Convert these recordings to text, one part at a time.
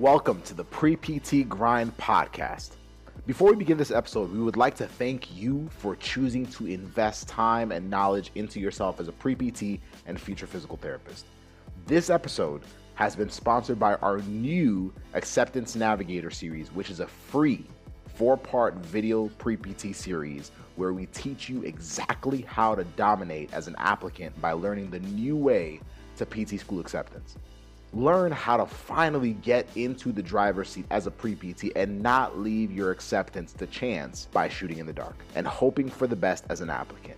Welcome to the Pre PT Grind Podcast. Before we begin this episode, we would like to thank you for choosing to invest time and knowledge into yourself as a pre PT and future physical therapist. This episode has been sponsored by our new Acceptance Navigator series, which is a free four part video pre PT series where we teach you exactly how to dominate as an applicant by learning the new way to PT school acceptance learn how to finally get into the driver's seat as a pre PT and not leave your acceptance to chance by shooting in the dark and hoping for the best as an applicant.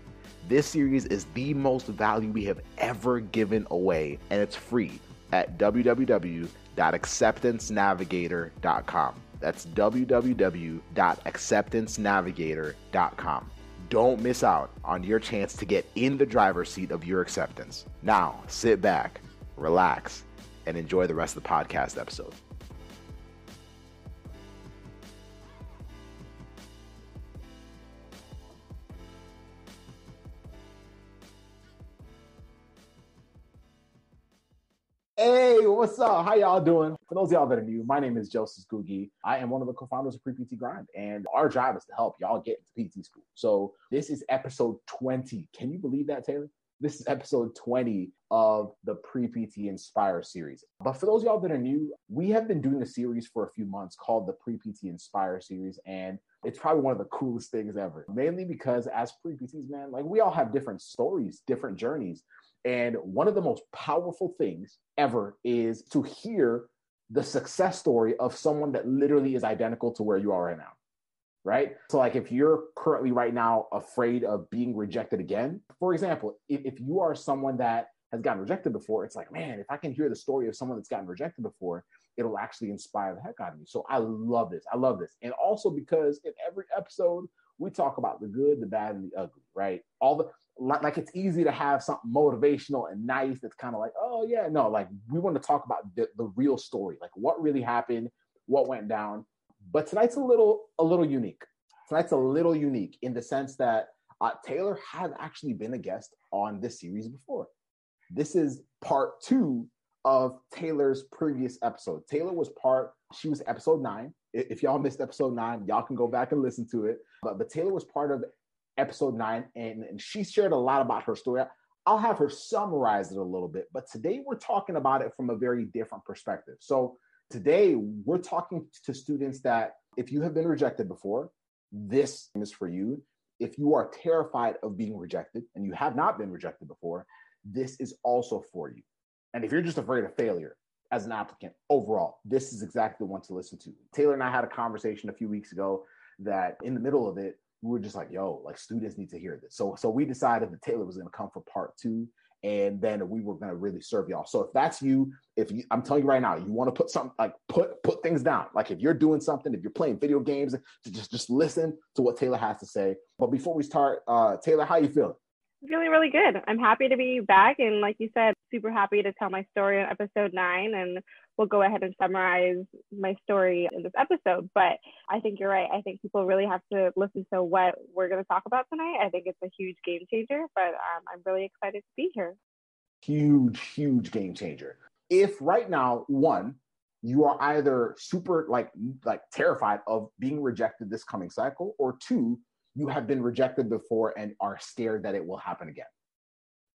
This series is the most value we have ever given away, and it's free at www.acceptancenavigator.com. That's www.acceptancenavigator.com. Don't miss out on your chance to get in the driver's seat of your acceptance. Now, sit back, relax, and enjoy the rest of the podcast episode. Hey, what's up? How y'all doing? For those of y'all that are new, my name is Joseph Googie. I am one of the co-founders of Pre-PT Grind, and our job is to help y'all get into PT school. So this is episode 20. Can you believe that, Taylor? This is episode 20 of the Pre PT Inspire series. But for those y'all that are new, we have been doing a series for a few months called the Pre PT Inspire series. And it's probably one of the coolest things ever, mainly because as pre PTs, man, like we all have different stories, different journeys. And one of the most powerful things ever is to hear the success story of someone that literally is identical to where you are right now right? So, like, if you're currently right now afraid of being rejected again, for example, if, if you are someone that has gotten rejected before, it's like, man, if I can hear the story of someone that's gotten rejected before, it'll actually inspire the heck out of me. So, I love this. I love this. And also because in every episode, we talk about the good, the bad, and the ugly, right? All the like it's easy to have something motivational and nice that's kind of like, oh yeah, no, like we want to talk about the, the real story, like what really happened, what went down, but tonight's a little a little unique. Tonight's a little unique in the sense that uh, Taylor has actually been a guest on this series before. This is part two of Taylor's previous episode. Taylor was part, she was episode nine. If y'all missed episode nine, y'all can go back and listen to it. But, but Taylor was part of episode nine, and, and she shared a lot about her story. I'll have her summarize it a little bit, but today we're talking about it from a very different perspective. So Today, we're talking to students that if you have been rejected before, this is for you. If you are terrified of being rejected and you have not been rejected before, this is also for you. And if you're just afraid of failure as an applicant overall, this is exactly the one to listen to. Taylor and I had a conversation a few weeks ago that in the middle of it, we were just like, yo, like students need to hear this. So so we decided that Taylor was going to come for part two and then we were going to really serve y'all. So if that's you, if you, I'm telling you right now, you want to put something like put put things down. Like if you're doing something, if you're playing video games, just just listen to what Taylor has to say. But before we start, uh, Taylor, how you feeling? Feeling really good. I'm happy to be back, and like you said, super happy to tell my story on episode nine. And we'll go ahead and summarize my story in this episode. But I think you're right. I think people really have to listen to what we're going to talk about tonight. I think it's a huge game changer, but um, I'm really excited to be here. Huge, huge game changer. If right now, one, you are either super like like terrified of being rejected this coming cycle, or two, you have been rejected before and are scared that it will happen again.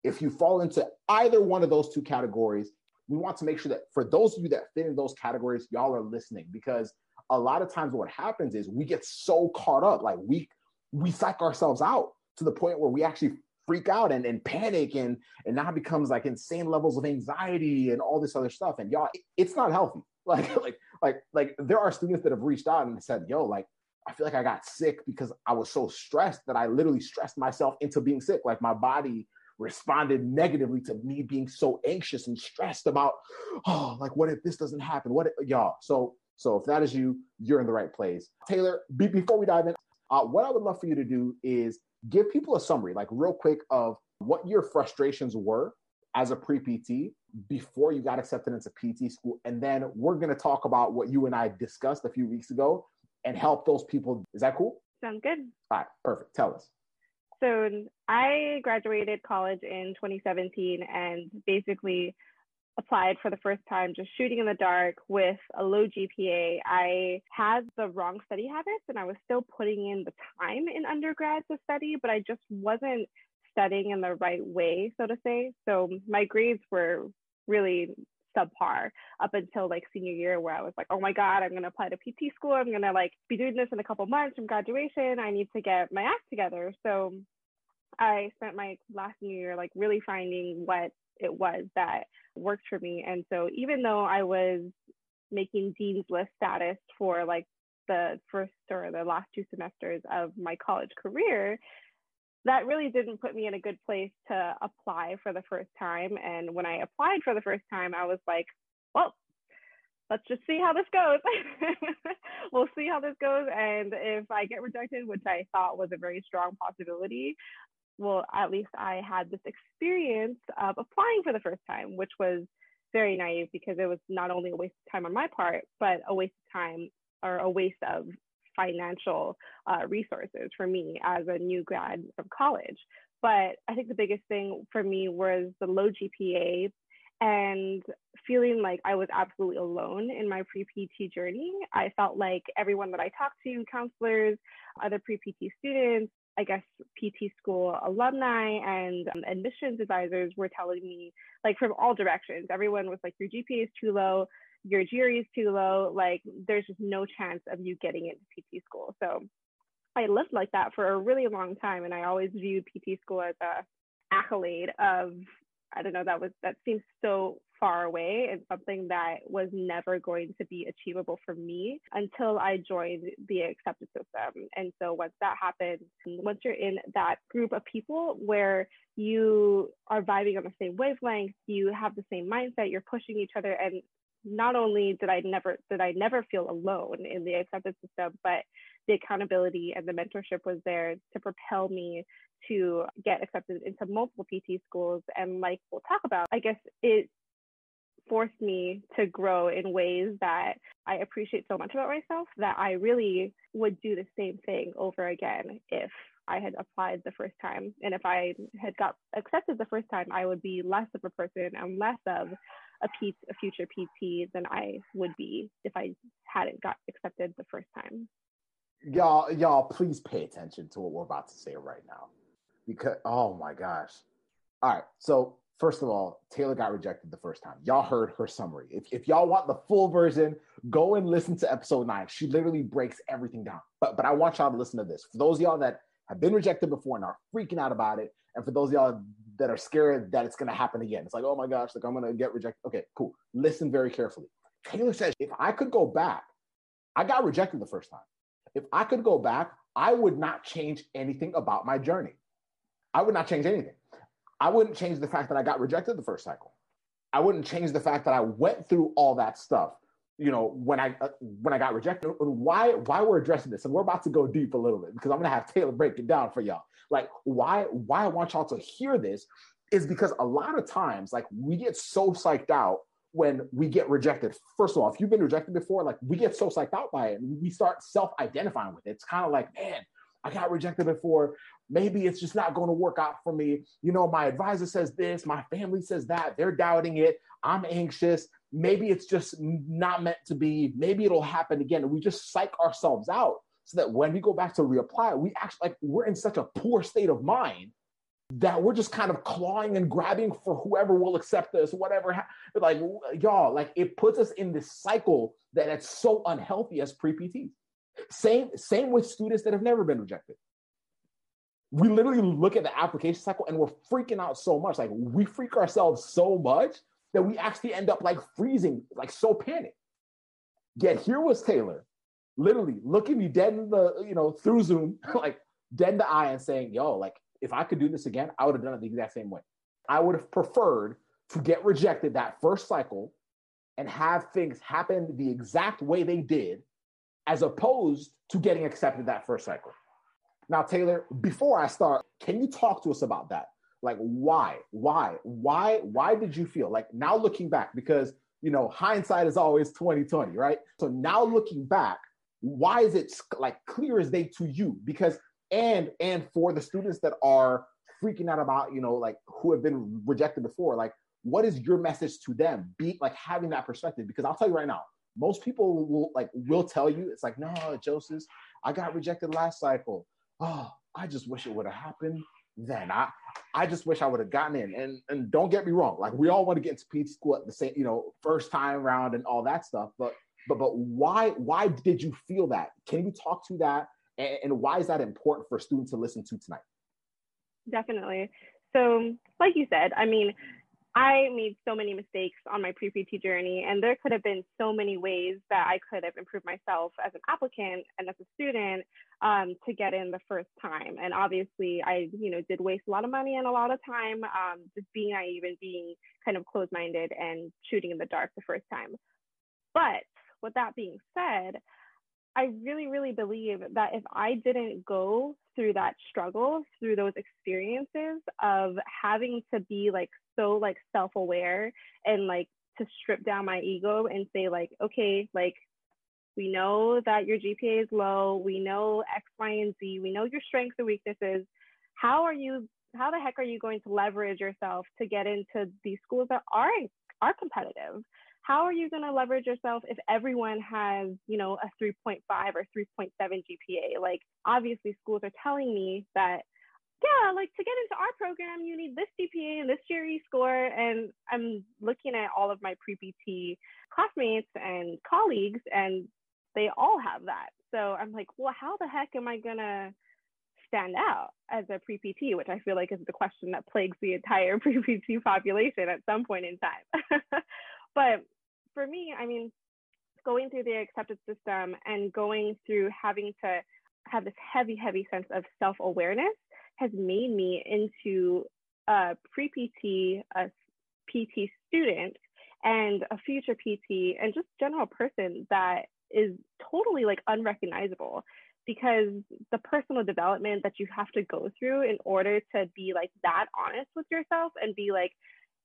If you fall into either one of those two categories, we want to make sure that for those of you that fit in those categories, y'all are listening because a lot of times what happens is we get so caught up, like we we psych ourselves out to the point where we actually freak out and, and panic and and now becomes like insane levels of anxiety and all this other stuff. And y'all, it's not healthy. Like like like like there are students that have reached out and said, yo, like I feel like I got sick because I was so stressed that I literally stressed myself into being sick. Like my body responded negatively to me being so anxious and stressed about, oh, like what if this doesn't happen? What if, y'all? So, so if that is you, you're in the right place. Taylor, be, before we dive in, uh, what I would love for you to do is give people a summary, like real quick, of what your frustrations were as a pre PT before you got accepted into PT school. And then we're going to talk about what you and I discussed a few weeks ago and help those people. Is that cool? Sounds good. All right, perfect. Tell us. So I graduated college in 2017, and basically, applied for the first time, just shooting in the dark with a low GPA. I had the wrong study habits and I was still putting in the time in undergrad to study, but I just wasn't studying in the right way, so to say. So my grades were really subpar up until like senior year where I was like, oh my God, I'm going to apply to PT school. I'm going to like be doing this in a couple months from graduation. I need to get my act together. So I spent my last new year like really finding what it was that worked for me. And so even though I was making dean's list status for like the first or the last two semesters of my college career, that really didn't put me in a good place to apply for the first time. And when I applied for the first time, I was like, well, let's just see how this goes. we'll see how this goes. And if I get rejected, which I thought was a very strong possibility, well, at least I had this experience of applying for the first time, which was very naive because it was not only a waste of time on my part, but a waste of time or a waste of financial uh, resources for me as a new grad from college. But I think the biggest thing for me was the low GPA and feeling like I was absolutely alone in my pre PT journey. I felt like everyone that I talked to, counselors, other pre PT students, I guess PT school alumni and um, admissions advisors were telling me, like from all directions, everyone was like, your GPA is too low, your GRE is too low, like there's just no chance of you getting into PT school. So I lived like that for a really long time, and I always viewed PT school as a accolade of I don't know that was that seems so far away and something that was never going to be achievable for me until I joined the accepted system. And so once that happens, once you're in that group of people where you are vibing on the same wavelength, you have the same mindset, you're pushing each other and not only did I never did I never feel alone in the accepted system, but the accountability and the mentorship was there to propel me to get accepted into multiple PT schools. And like we'll talk about, I guess it forced me to grow in ways that I appreciate so much about myself that I really would do the same thing over again if I had applied the first time. And if I had got accepted the first time, I would be less of a person and less of a, a future PT than I would be if I hadn't got accepted the first time. Y'all, y'all, please pay attention to what we're about to say right now, because oh my gosh! All right, so first of all, Taylor got rejected the first time. Y'all heard her summary. If, if y'all want the full version, go and listen to episode nine. She literally breaks everything down. But but I want y'all to listen to this. For those y'all that have been rejected before and are freaking out about it, and for those y'all that are scared that it's going to happen again. It's like, oh my gosh, like I'm going to get rejected. Okay, cool. Listen very carefully. Taylor says, if I could go back, I got rejected the first time. If I could go back, I would not change anything about my journey. I would not change anything. I wouldn't change the fact that I got rejected the first cycle. I wouldn't change the fact that I went through all that stuff. You know, when I uh, when I got rejected, why why we're addressing this, and we're about to go deep a little bit because I'm gonna have Taylor break it down for y'all. Like why why I want y'all to hear this is because a lot of times, like we get so psyched out when we get rejected. First of all, if you've been rejected before, like we get so psyched out by it, and we start self-identifying with it. It's kind of like, man, I got rejected before. Maybe it's just not going to work out for me. You know, my advisor says this, my family says that. They're doubting it. I'm anxious. Maybe it's just not meant to be. Maybe it'll happen again. We just psych ourselves out so that when we go back to reapply, we actually like we're in such a poor state of mind that we're just kind of clawing and grabbing for whoever will accept us, whatever. Ha- like y'all, like it puts us in this cycle that it's so unhealthy as pre PTs. Same same with students that have never been rejected. We literally look at the application cycle and we're freaking out so much. Like we freak ourselves so much that we actually end up like freezing, like so panicked. Yet here was Taylor literally looking me dead in the, you know, through Zoom, like dead in the eye and saying, yo, like, if I could do this again, I would have done it the exact same way. I would have preferred to get rejected that first cycle and have things happen the exact way they did, as opposed to getting accepted that first cycle. Now, Taylor, before I start, can you talk to us about that? Like, why, why, why, why did you feel like now looking back? Because you know, hindsight is always 2020, right? So now looking back, why is it like clear as day to you because and and for the students that are freaking out about you know like who have been rejected before like what is your message to them? Be like having that perspective because I'll tell you right now, most people will like will tell you it's like, no, Joseph, I got rejected last cycle. Oh, I just wish it would have happened then. I I just wish I would have gotten in. And and don't get me wrong, like we all want to get into PT school at the same, you know, first time round and all that stuff. But but but why why did you feel that? Can we talk to that? And, and why is that important for students to listen to tonight? Definitely. So, like you said, I mean, I made so many mistakes on my pre-PT journey, and there could have been so many ways that I could have improved myself as an applicant and as a student um, to get in the first time. And obviously, I, you know, did waste a lot of money and a lot of time um, just being naive and being kind of closed-minded and shooting in the dark the first time. But with that being said, I really, really believe that if I didn't go through that struggle, through those experiences of having to be like so like self-aware and like to strip down my ego and say like, okay, like we know that your GPA is low, we know X, Y, and Z, we know your strengths and weaknesses. How are you how the heck are you going to leverage yourself to get into these schools that are are competitive? How are you going to leverage yourself if everyone has you know a 3.5 or 3.7 gpa like obviously schools are telling me that yeah like to get into our program you need this gpa and this gre score and i'm looking at all of my pre-pt classmates and colleagues and they all have that. So i'm like well how the heck am i going to stand out as a pre-pt which i feel like is the question that plagues the entire pre-pt population at some point in time but for me, I mean, going through the acceptance system and going through having to have this heavy, heavy sense of self awareness has made me into a pre PT, a PT student, and a future PT, and just general person that is totally like unrecognizable because the personal development that you have to go through in order to be like that honest with yourself and be like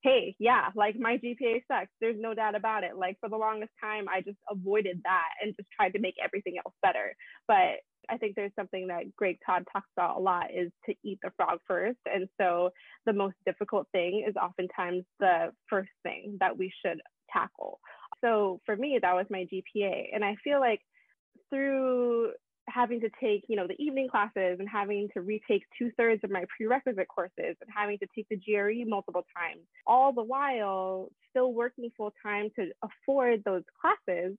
hey, yeah, like my GPA sucks. There's no doubt about it. Like for the longest time, I just avoided that and just tried to make everything else better. But I think there's something that Greg Todd talks about a lot is to eat the frog first. And so the most difficult thing is oftentimes the first thing that we should tackle. So for me, that was my GPA. And I feel like through having to take, you know, the evening classes and having to retake two thirds of my prerequisite courses and having to take the GRE multiple times, all the while still working full time to afford those classes,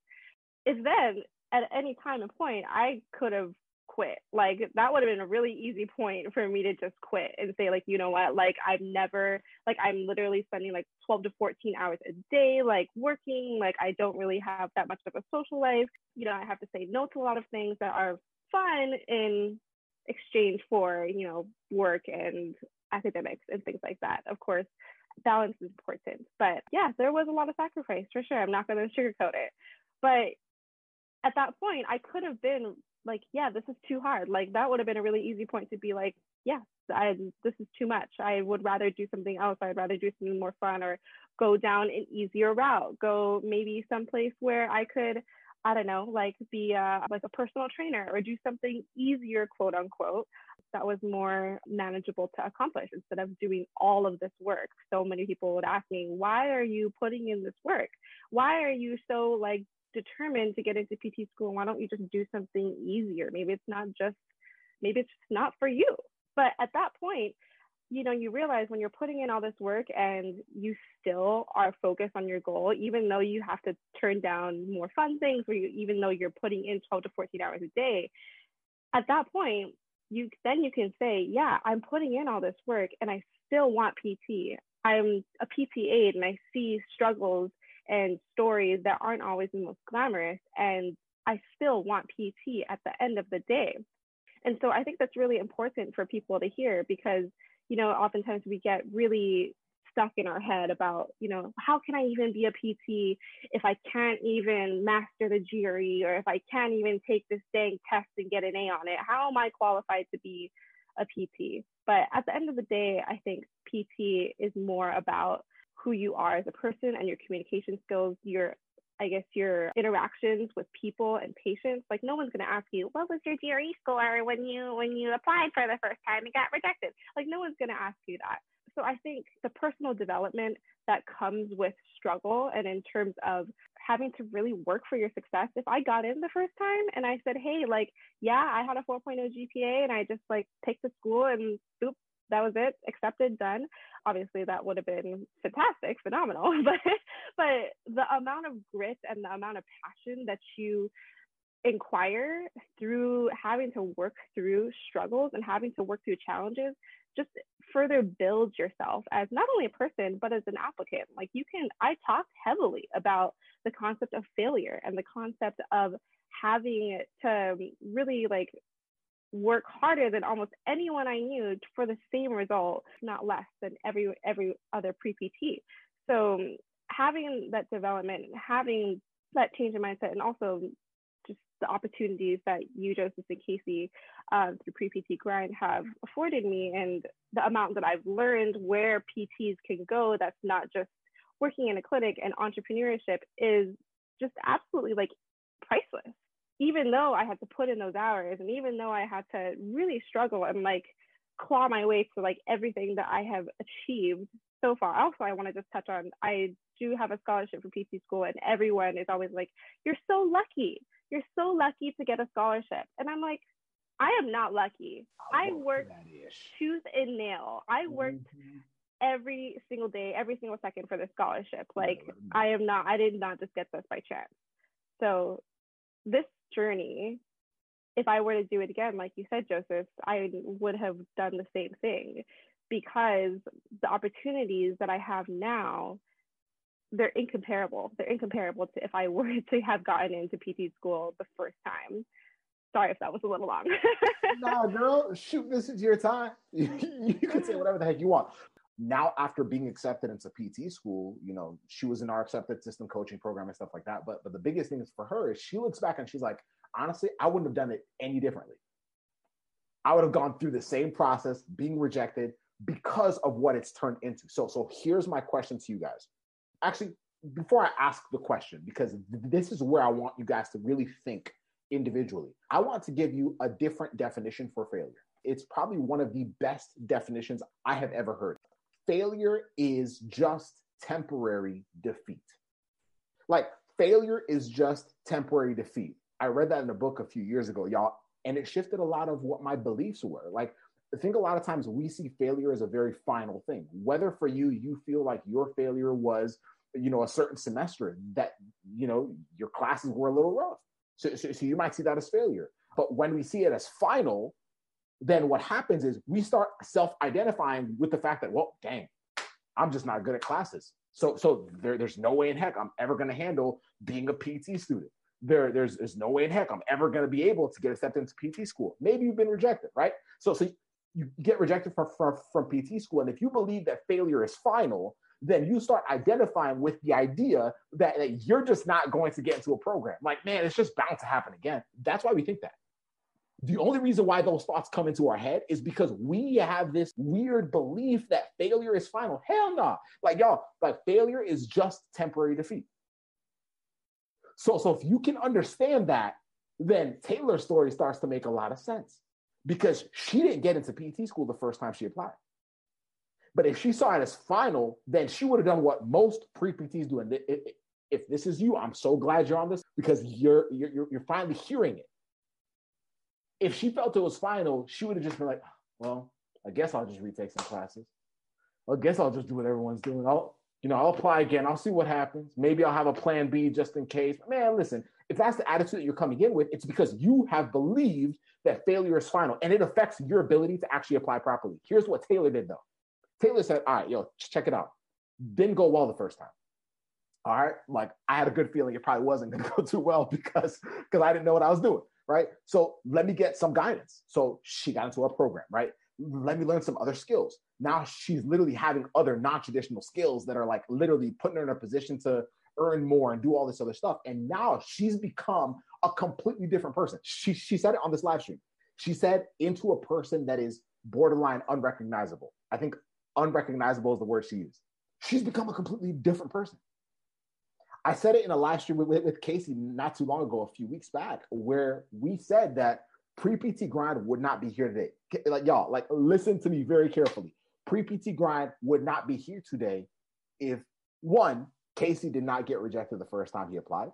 is then at any time and point, I could have quit. Like that would have been a really easy point for me to just quit and say like, you know what, like I'm never like I'm literally spending like 12 to 14 hours a day like working, like I don't really have that much of a social life. You know, I have to say no to a lot of things that are fun in exchange for, you know, work and academics and things like that. Of course, balance is important. But yeah, there was a lot of sacrifice for sure. I'm not going to sugarcoat it. But at that point, I could have been like, yeah, this is too hard. Like that would have been a really easy point to be like, yeah, I this is too much. I would rather do something else. I'd rather do something more fun or go down an easier route. Go maybe someplace where I could, I don't know, like be a, like a personal trainer or do something easier, quote unquote, that was more manageable to accomplish instead of doing all of this work. So many people would ask me, why are you putting in this work? Why are you so like determined to get into PT school, why don't you just do something easier? Maybe it's not just, maybe it's just not for you. But at that point, you know, you realize when you're putting in all this work and you still are focused on your goal, even though you have to turn down more fun things, or you, even though you're putting in 12 to 14 hours a day, at that point, you then you can say, yeah, I'm putting in all this work and I still want PT. I'm a PT aide and I see struggles and stories that aren't always the most glamorous. And I still want PT at the end of the day. And so I think that's really important for people to hear because, you know, oftentimes we get really stuck in our head about, you know, how can I even be a PT if I can't even master the GRE or if I can't even take this dang test and get an A on it? How am I qualified to be a PT? But at the end of the day, I think PT is more about who you are as a person and your communication skills, your I guess your interactions with people and patients. Like no one's gonna ask you, what was your GRE score when you when you applied for the first time and got rejected? Like no one's gonna ask you that. So I think the personal development that comes with struggle and in terms of having to really work for your success. If I got in the first time and I said, hey, like, yeah, I had a 4.0 GPA and I just like picked the school and boop, that was it, accepted, done. Obviously, that would have been fantastic, phenomenal. But but the amount of grit and the amount of passion that you inquire through having to work through struggles and having to work through challenges just further builds yourself as not only a person but as an applicant like you can i talked heavily about the concept of failure and the concept of having to really like work harder than almost anyone i knew for the same result not less than every every other pre-pt so having that development having that change in mindset and also just the opportunities that you, Joseph, and Casey um, through pre-PT grind have afforded me and the amount that I've learned where PTs can go that's not just working in a clinic and entrepreneurship is just absolutely like priceless. Even though I had to put in those hours and even though I had to really struggle and like claw my way to like everything that I have achieved so far. Also, I want to just touch on I do have a scholarship for PT school, and everyone is always like, You're so lucky you're so lucky to get a scholarship. And I'm like, I am not lucky. I worked tooth and nail. I worked mm-hmm. every single day, every single second for this scholarship. Like I am not, I did not just get this by chance. So this journey, if I were to do it again, like you said, Joseph, I would have done the same thing because the opportunities that I have now they're incomparable. They're incomparable to if I were to have gotten into PT school the first time. Sorry if that was a little long. nah, girl, shoot, this is your time. you can say whatever the heck you want. Now, after being accepted into PT school, you know, she was in our accepted system coaching program and stuff like that. But but the biggest thing is for her is she looks back and she's like, honestly, I wouldn't have done it any differently. I would have gone through the same process, being rejected because of what it's turned into. So so here's my question to you guys actually, before I ask the question, because this is where I want you guys to really think individually, I want to give you a different definition for failure. It's probably one of the best definitions I have ever heard. Failure is just temporary defeat. Like, failure is just temporary defeat. I read that in a book a few years ago, y'all, and it shifted a lot of what my beliefs were. Like, I think a lot of times we see failure as a very final thing. Whether for you, you feel like your failure was, you know, a certain semester that, you know, your classes were a little rough. So, so, so you might see that as failure. But when we see it as final, then what happens is we start self-identifying with the fact that, well, dang, I'm just not good at classes. So, so there, there's no way in heck I'm ever going to handle being a PT student. There, there's, there's no way in heck I'm ever going to be able to get accepted into PT school. Maybe you've been rejected, right? So, so you get rejected from, from, from PT school. And if you believe that failure is final, then you start identifying with the idea that, that you're just not going to get into a program. Like, man, it's just bound to happen again. That's why we think that. The only reason why those thoughts come into our head is because we have this weird belief that failure is final. Hell no. Nah. Like, y'all, like failure is just temporary defeat. So, so if you can understand that, then Taylor's story starts to make a lot of sense because she didn't get into PT school the first time she applied. But if she saw it as final, then she would have done what most pre PTs do. And if this is you, I'm so glad you're on this because you're you're you're finally hearing it. If she felt it was final, she would have just been like, "Well, I guess I'll just retake some classes. I guess I'll just do what everyone's doing. I'll you know I'll apply again. I'll see what happens. Maybe I'll have a plan B just in case." Man, listen, if that's the attitude that you're coming in with, it's because you have believed that failure is final and it affects your ability to actually apply properly. Here's what Taylor did though. Taylor said, All right, yo, check it out. Didn't go well the first time. All right. Like I had a good feeling it probably wasn't to go too well because because I didn't know what I was doing. Right. So let me get some guidance. So she got into a program, right? Let me learn some other skills. Now she's literally having other non-traditional skills that are like literally putting her in a position to earn more and do all this other stuff. And now she's become a completely different person. She, she said it on this live stream. She said into a person that is borderline unrecognizable. I think unrecognizable is the word she used. She's become a completely different person. I said it in a live stream with, with Casey not too long ago, a few weeks back, where we said that pre PT grind would not be here today. Like y'all, like listen to me very carefully. Pre PT grind would not be here today if One, Casey did not get rejected the first time he applied.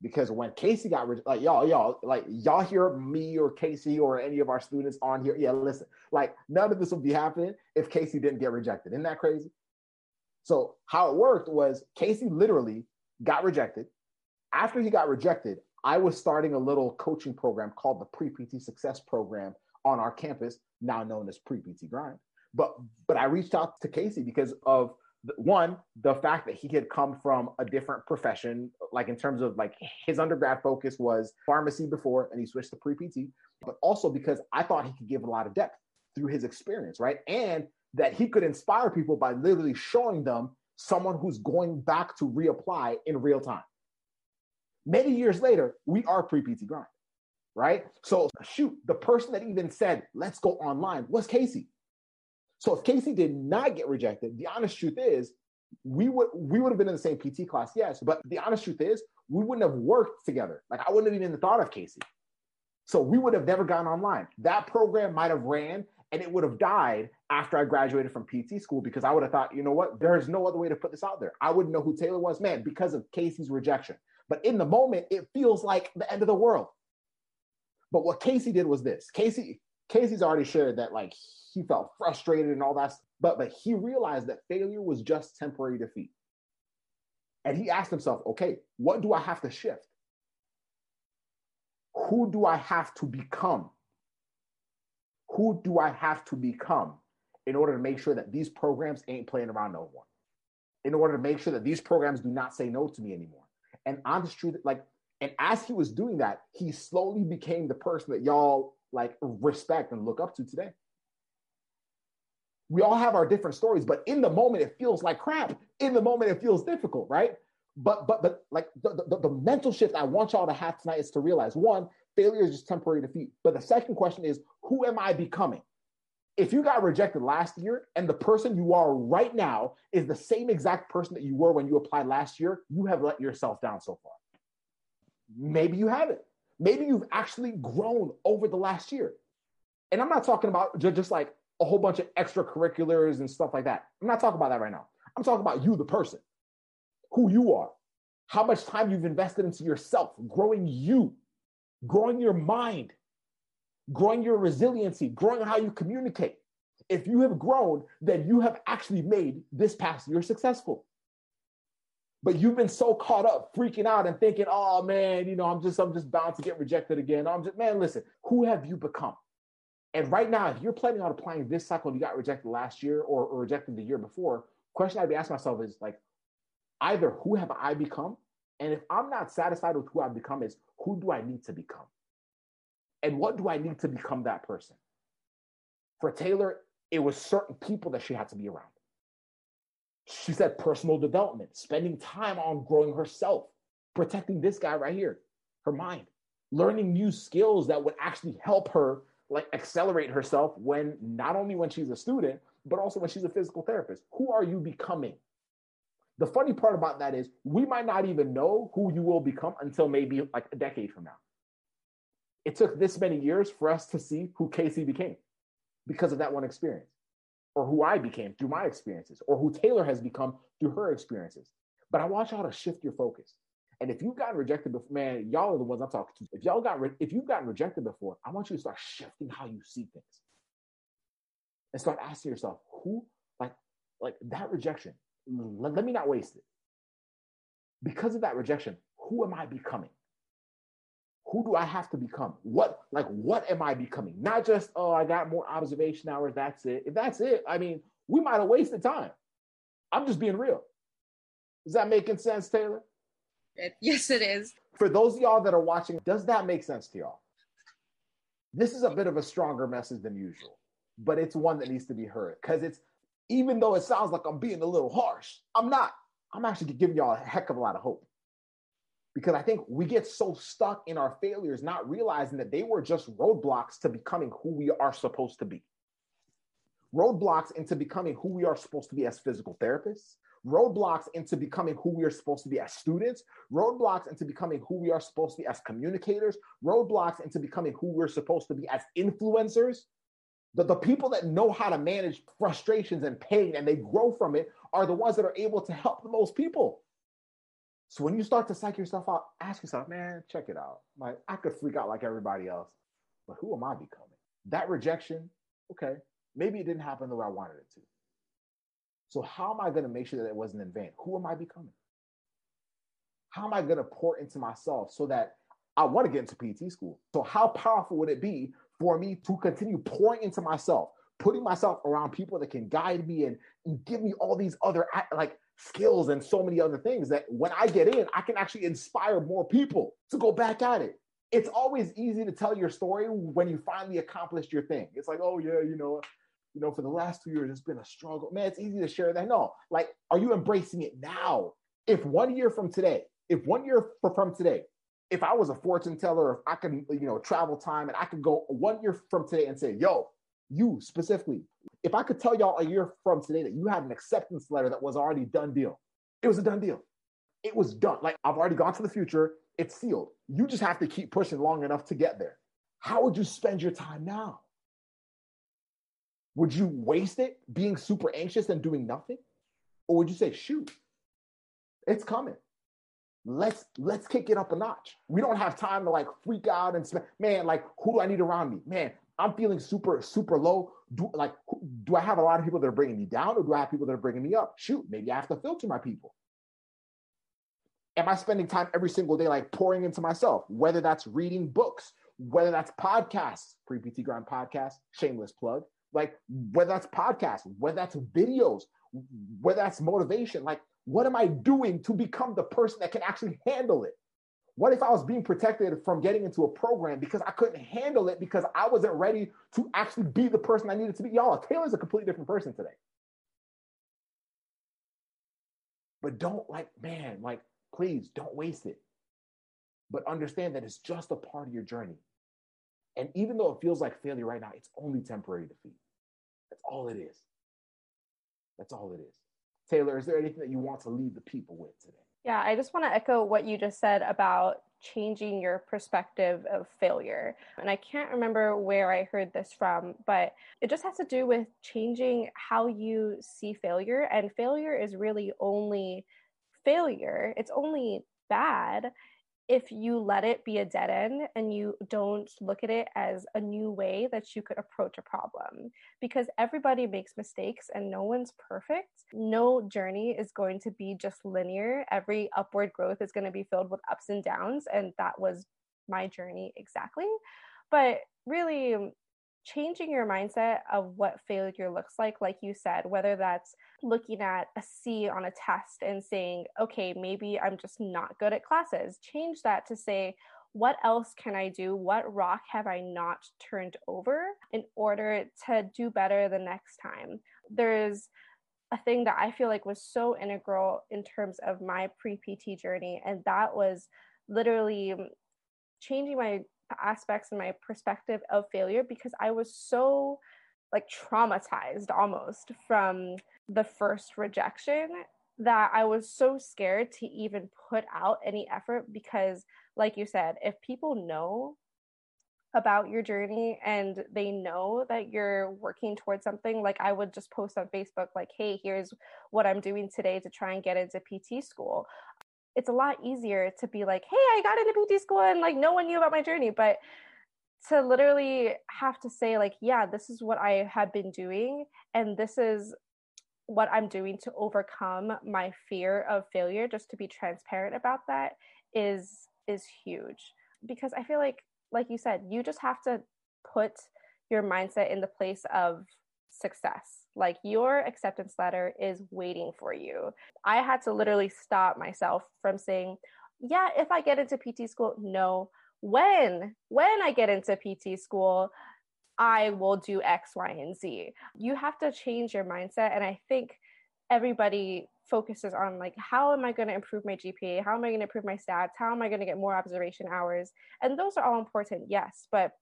Because when Casey got re- like y'all, y'all, like y'all hear me or Casey or any of our students on here. Yeah, listen, like none of this would be happening if Casey didn't get rejected. Isn't that crazy? So how it worked was Casey literally got rejected. After he got rejected, I was starting a little coaching program called the Pre PT Success Program on our campus, now known as Pre PT Grind. But but I reached out to Casey because of one the fact that he had come from a different profession like in terms of like his undergrad focus was pharmacy before and he switched to pre-pt but also because i thought he could give a lot of depth through his experience right and that he could inspire people by literally showing them someone who's going back to reapply in real time many years later we are pre-pt grind right so shoot the person that even said let's go online was casey so if Casey did not get rejected, the honest truth is we would we would have been in the same PT class, yes. But the honest truth is we wouldn't have worked together. Like I wouldn't have even thought of Casey. So we would have never gone online. That program might have ran and it would have died after I graduated from PT school because I would have thought, you know what, there's no other way to put this out there. I wouldn't know who Taylor was, man, because of Casey's rejection. But in the moment, it feels like the end of the world. But what Casey did was this. Casey, Casey's already shared that like he felt frustrated and all that. But but he realized that failure was just temporary defeat. And he asked himself, okay, what do I have to shift? Who do I have to become? Who do I have to become in order to make sure that these programs ain't playing around no more? In order to make sure that these programs do not say no to me anymore. And honest truth, like, and as he was doing that, he slowly became the person that y'all like respect and look up to today we all have our different stories, but in the moment it feels like crap. In the moment it feels difficult, right? But but but like the, the, the mental shift I want y'all to have tonight is to realize one, failure is just temporary defeat. But the second question is, who am I becoming? If you got rejected last year and the person you are right now is the same exact person that you were when you applied last year, you have let yourself down so far. Maybe you haven't. Maybe you've actually grown over the last year. And I'm not talking about just like a whole bunch of extracurriculars and stuff like that. I'm not talking about that right now. I'm talking about you, the person, who you are, how much time you've invested into yourself, growing you, growing your mind, growing your resiliency, growing how you communicate. If you have grown, then you have actually made this past year successful. But you've been so caught up freaking out and thinking, oh man, you know, I'm just, I'm just bound to get rejected again. I'm just, man, listen, who have you become? And right now, if you're planning on applying this cycle, and you got rejected last year or, or rejected the year before, question I'd be asking myself is like, either who have I become? And if I'm not satisfied with who I've become, is who do I need to become? And what do I need to become that person? For Taylor, it was certain people that she had to be around. She said personal development, spending time on growing herself, protecting this guy right here, her mind, learning new skills that would actually help her like accelerate herself when not only when she's a student, but also when she's a physical therapist. Who are you becoming? The funny part about that is we might not even know who you will become until maybe like a decade from now. It took this many years for us to see who Casey became because of that one experience, or who I became through my experiences, or who Taylor has become through her experiences. But I want y'all to shift your focus. And if you've gotten rejected before, man, y'all are the ones I'm talking to. If y'all got, re- if you've gotten rejected before, I want you to start shifting how you see things, and start asking yourself, who, like, like that rejection. Let, let me not waste it. Because of that rejection, who am I becoming? Who do I have to become? What, like, what am I becoming? Not just, oh, I got more observation hours. That's it. If that's it, I mean, we might have wasted time. I'm just being real. Is that making sense, Taylor? Yes, it is. For those of y'all that are watching, does that make sense to y'all? This is a bit of a stronger message than usual, but it's one that needs to be heard because it's even though it sounds like I'm being a little harsh, I'm not. I'm actually giving y'all a heck of a lot of hope because I think we get so stuck in our failures, not realizing that they were just roadblocks to becoming who we are supposed to be. Roadblocks into becoming who we are supposed to be as physical therapists, roadblocks into becoming who we are supposed to be as students, roadblocks into becoming who we are supposed to be as communicators, roadblocks into becoming who we're supposed to be as influencers. The, the people that know how to manage frustrations and pain and they grow from it are the ones that are able to help the most people. So when you start to psych yourself out, ask yourself, man, check it out. Like I could freak out like everybody else, but who am I becoming? That rejection, okay, maybe it didn't happen the way I wanted it to. So how am I going to make sure that it wasn't in vain? Who am I becoming? How am I going to pour into myself so that I want to get into PT school? So how powerful would it be for me to continue pouring into myself, putting myself around people that can guide me and, and give me all these other like skills and so many other things that when I get in, I can actually inspire more people to go back at it. It's always easy to tell your story when you finally accomplished your thing. It's like, oh yeah, you know, you know, for the last two years, it's been a struggle. Man, it's easy to share that. No, like, are you embracing it now? If one year from today, if one year from today, if I was a fortune teller, if I could, you know, travel time and I could go one year from today and say, yo, you specifically, if I could tell y'all a year from today that you had an acceptance letter that was already done deal, it was a done deal. It was done. Like I've already gone to the future. It's sealed. You just have to keep pushing long enough to get there. How would you spend your time now? Would you waste it being super anxious and doing nothing? Or would you say, shoot, it's coming. Let's let's kick it up a notch. We don't have time to like freak out and man, like who do I need around me? Man, I'm feeling super, super low. Do like do I have a lot of people that are bringing me down or do I have people that are bringing me up? Shoot, maybe I have to filter my people. Am I spending time every single day like pouring into myself, whether that's reading books, whether that's podcasts, pre PT grind podcast, shameless plug, like whether that's podcasts, whether that's videos, whether that's motivation, like what am I doing to become the person that can actually handle it? What if I was being protected from getting into a program because I couldn't handle it because I wasn't ready to actually be the person I needed to be? Y'all, Taylor's a completely different person today. But don't like, man, like, please don't waste it. But understand that it's just a part of your journey. And even though it feels like failure right now, it's only temporary defeat. That's all it is. That's all it is. Taylor, is there anything that you want to leave the people with today? Yeah, I just want to echo what you just said about changing your perspective of failure. And I can't remember where I heard this from, but it just has to do with changing how you see failure. And failure is really only failure, it's only bad if you let it be a dead end and you don't look at it as a new way that you could approach a problem. Because everybody makes mistakes and no one's perfect. No journey is going to be just linear. Every upward growth is going to be filled with ups and downs and that was my journey exactly. But really changing your mindset of what failure looks like, like you said, whether that's looking at a C on a test and saying, okay, maybe I'm just not good at classes, change that to say, what else can I do? What rock have I not turned over in order to do better the next time? There's a thing that I feel like was so integral in terms of my pre PT journey, and that was literally changing my aspects and my perspective of failure because I was so like traumatized almost from the first rejection that I was so scared to even put out any effort because like you said if people know about your journey and they know that you're working towards something like i would just post on facebook like hey here's what i'm doing today to try and get into pt school it's a lot easier to be like, hey, I got into PT school and like no one knew about my journey. But to literally have to say, like, yeah, this is what I have been doing, and this is what I'm doing to overcome my fear of failure, just to be transparent about that is is huge. Because I feel like, like you said, you just have to put your mindset in the place of success. Like your acceptance letter is waiting for you. I had to literally stop myself from saying, yeah, if I get into PT school, no. When, when I get into PT school, I will do X, Y, and Z. You have to change your mindset. And I think everybody focuses on like how am i going to improve my gpa how am i going to improve my stats how am i going to get more observation hours and those are all important yes but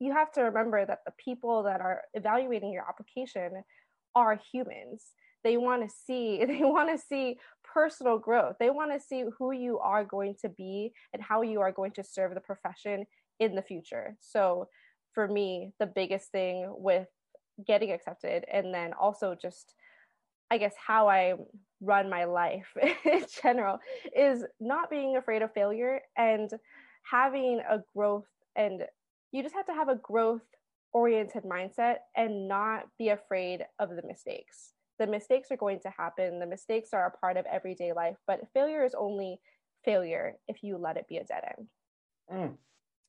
you have to remember that the people that are evaluating your application are humans. They want to see they want to see personal growth. They want to see who you are going to be and how you are going to serve the profession in the future. So for me the biggest thing with getting accepted and then also just I guess how I run my life in general is not being afraid of failure and having a growth and you just have to have a growth oriented mindset and not be afraid of the mistakes. The mistakes are going to happen. The mistakes are a part of everyday life, but failure is only failure if you let it be a dead end. Mm.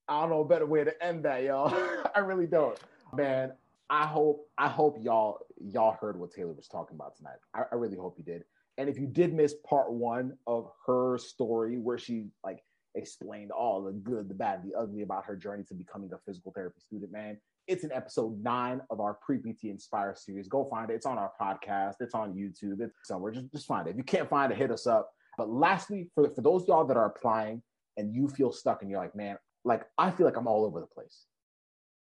I don't know a better way to end that, y'all. I really don't. Man, I hope I hope y'all y'all heard what Taylor was talking about tonight. I, I really hope you did. And if you did miss part one of her story where she like explained all the good, the bad, the ugly about her journey to becoming a physical therapy student, man, it's in episode nine of our pre-PT Inspire series. Go find it. It's on our podcast. It's on YouTube. It's somewhere. Just, just find it. If you can't find it, hit us up. But lastly, for, for those y'all that are applying and you feel stuck and you're like, man, like I feel like I'm all over the place.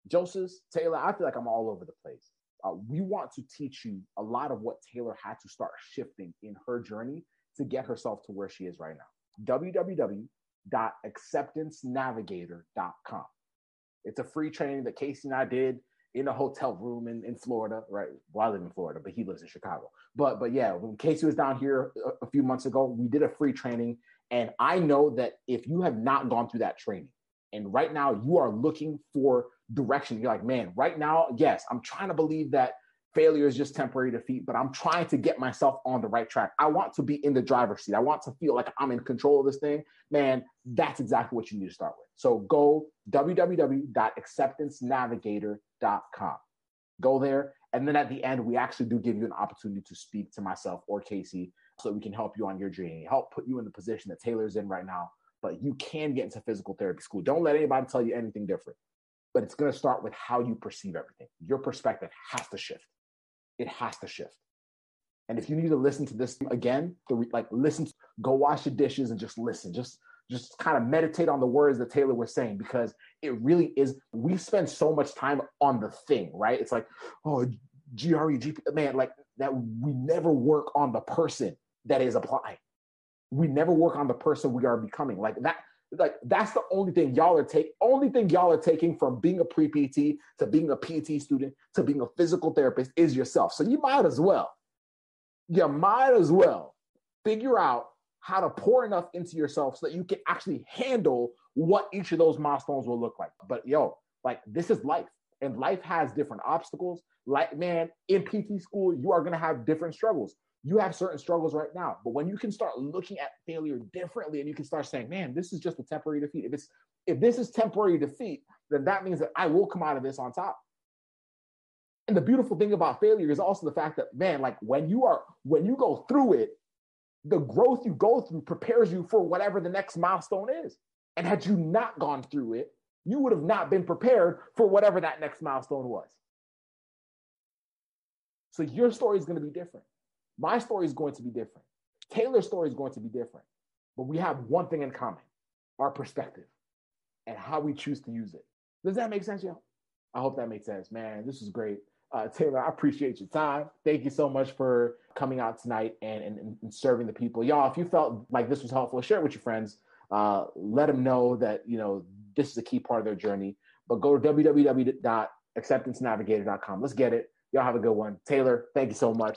Joseph, Taylor, I feel like I'm all over the place. Uh, we want to teach you a lot of what Taylor had to start shifting in her journey to get herself to where she is right now. www.acceptancenavigator.com. It's a free training that Casey and I did in a hotel room in, in Florida, right? Well, I live in Florida, but he lives in Chicago. But but yeah, when Casey was down here a, a few months ago, we did a free training. And I know that if you have not gone through that training, and right now you are looking for direction. You're like, man, right now, yes, I'm trying to believe that failure is just temporary defeat, but I'm trying to get myself on the right track. I want to be in the driver's seat. I want to feel like I'm in control of this thing. Man, that's exactly what you need to start with. So go www.acceptancenavigator.com. Go there. And then at the end, we actually do give you an opportunity to speak to myself or Casey so we can help you on your journey, help put you in the position that Taylor's in right now. But you can get into physical therapy school. Don't let anybody tell you anything different but it's going to start with how you perceive everything. Your perspective has to shift. It has to shift. And if you need to listen to this again, to like listen, go wash the dishes and just listen. Just just kind of meditate on the words that Taylor was saying because it really is. We spend so much time on the thing, right? It's like, oh, GRE, GP, man, like that. We never work on the person that is applying. We never work on the person we are becoming. Like that like that's the only thing y'all are take only thing y'all are taking from being a pre-PT to being a PT student to being a physical therapist is yourself. So you might as well, you might as well figure out how to pour enough into yourself so that you can actually handle what each of those milestones will look like. But yo, like this is life. And life has different obstacles. Like, man, in PT school, you are gonna have different struggles you have certain struggles right now. But when you can start looking at failure differently and you can start saying, man, this is just a temporary defeat. If it's if this is temporary defeat, then that means that I will come out of this on top. And the beautiful thing about failure is also the fact that, man, like when you are when you go through it, the growth you go through prepares you for whatever the next milestone is. And had you not gone through it, you would have not been prepared for whatever that next milestone was. So your story is going to be different. My story is going to be different. Taylor's story is going to be different. But we have one thing in common our perspective and how we choose to use it. Does that make sense, y'all? I hope that makes sense, man. This is great. Uh, Taylor, I appreciate your time. Thank you so much for coming out tonight and, and, and serving the people. Y'all, if you felt like this was helpful, share it with your friends. Uh, let them know that, you know, this is a key part of their journey. But go to www.acceptancenavigator.com. Let's get it. Y'all have a good one. Taylor, thank you so much.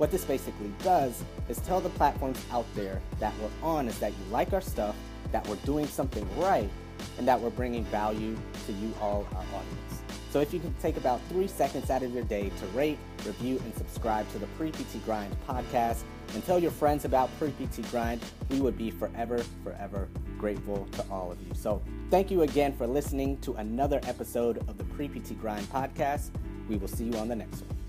What this basically does is tell the platforms out there that we're on is that you like our stuff, that we're doing something right, and that we're bringing value to you all, our audience. So if you can take about three seconds out of your day to rate, review, and subscribe to the Pre-PT Grind podcast and tell your friends about Pre-PT Grind, we would be forever, forever grateful to all of you. So thank you again for listening to another episode of the Pre-PT Grind podcast. We will see you on the next one.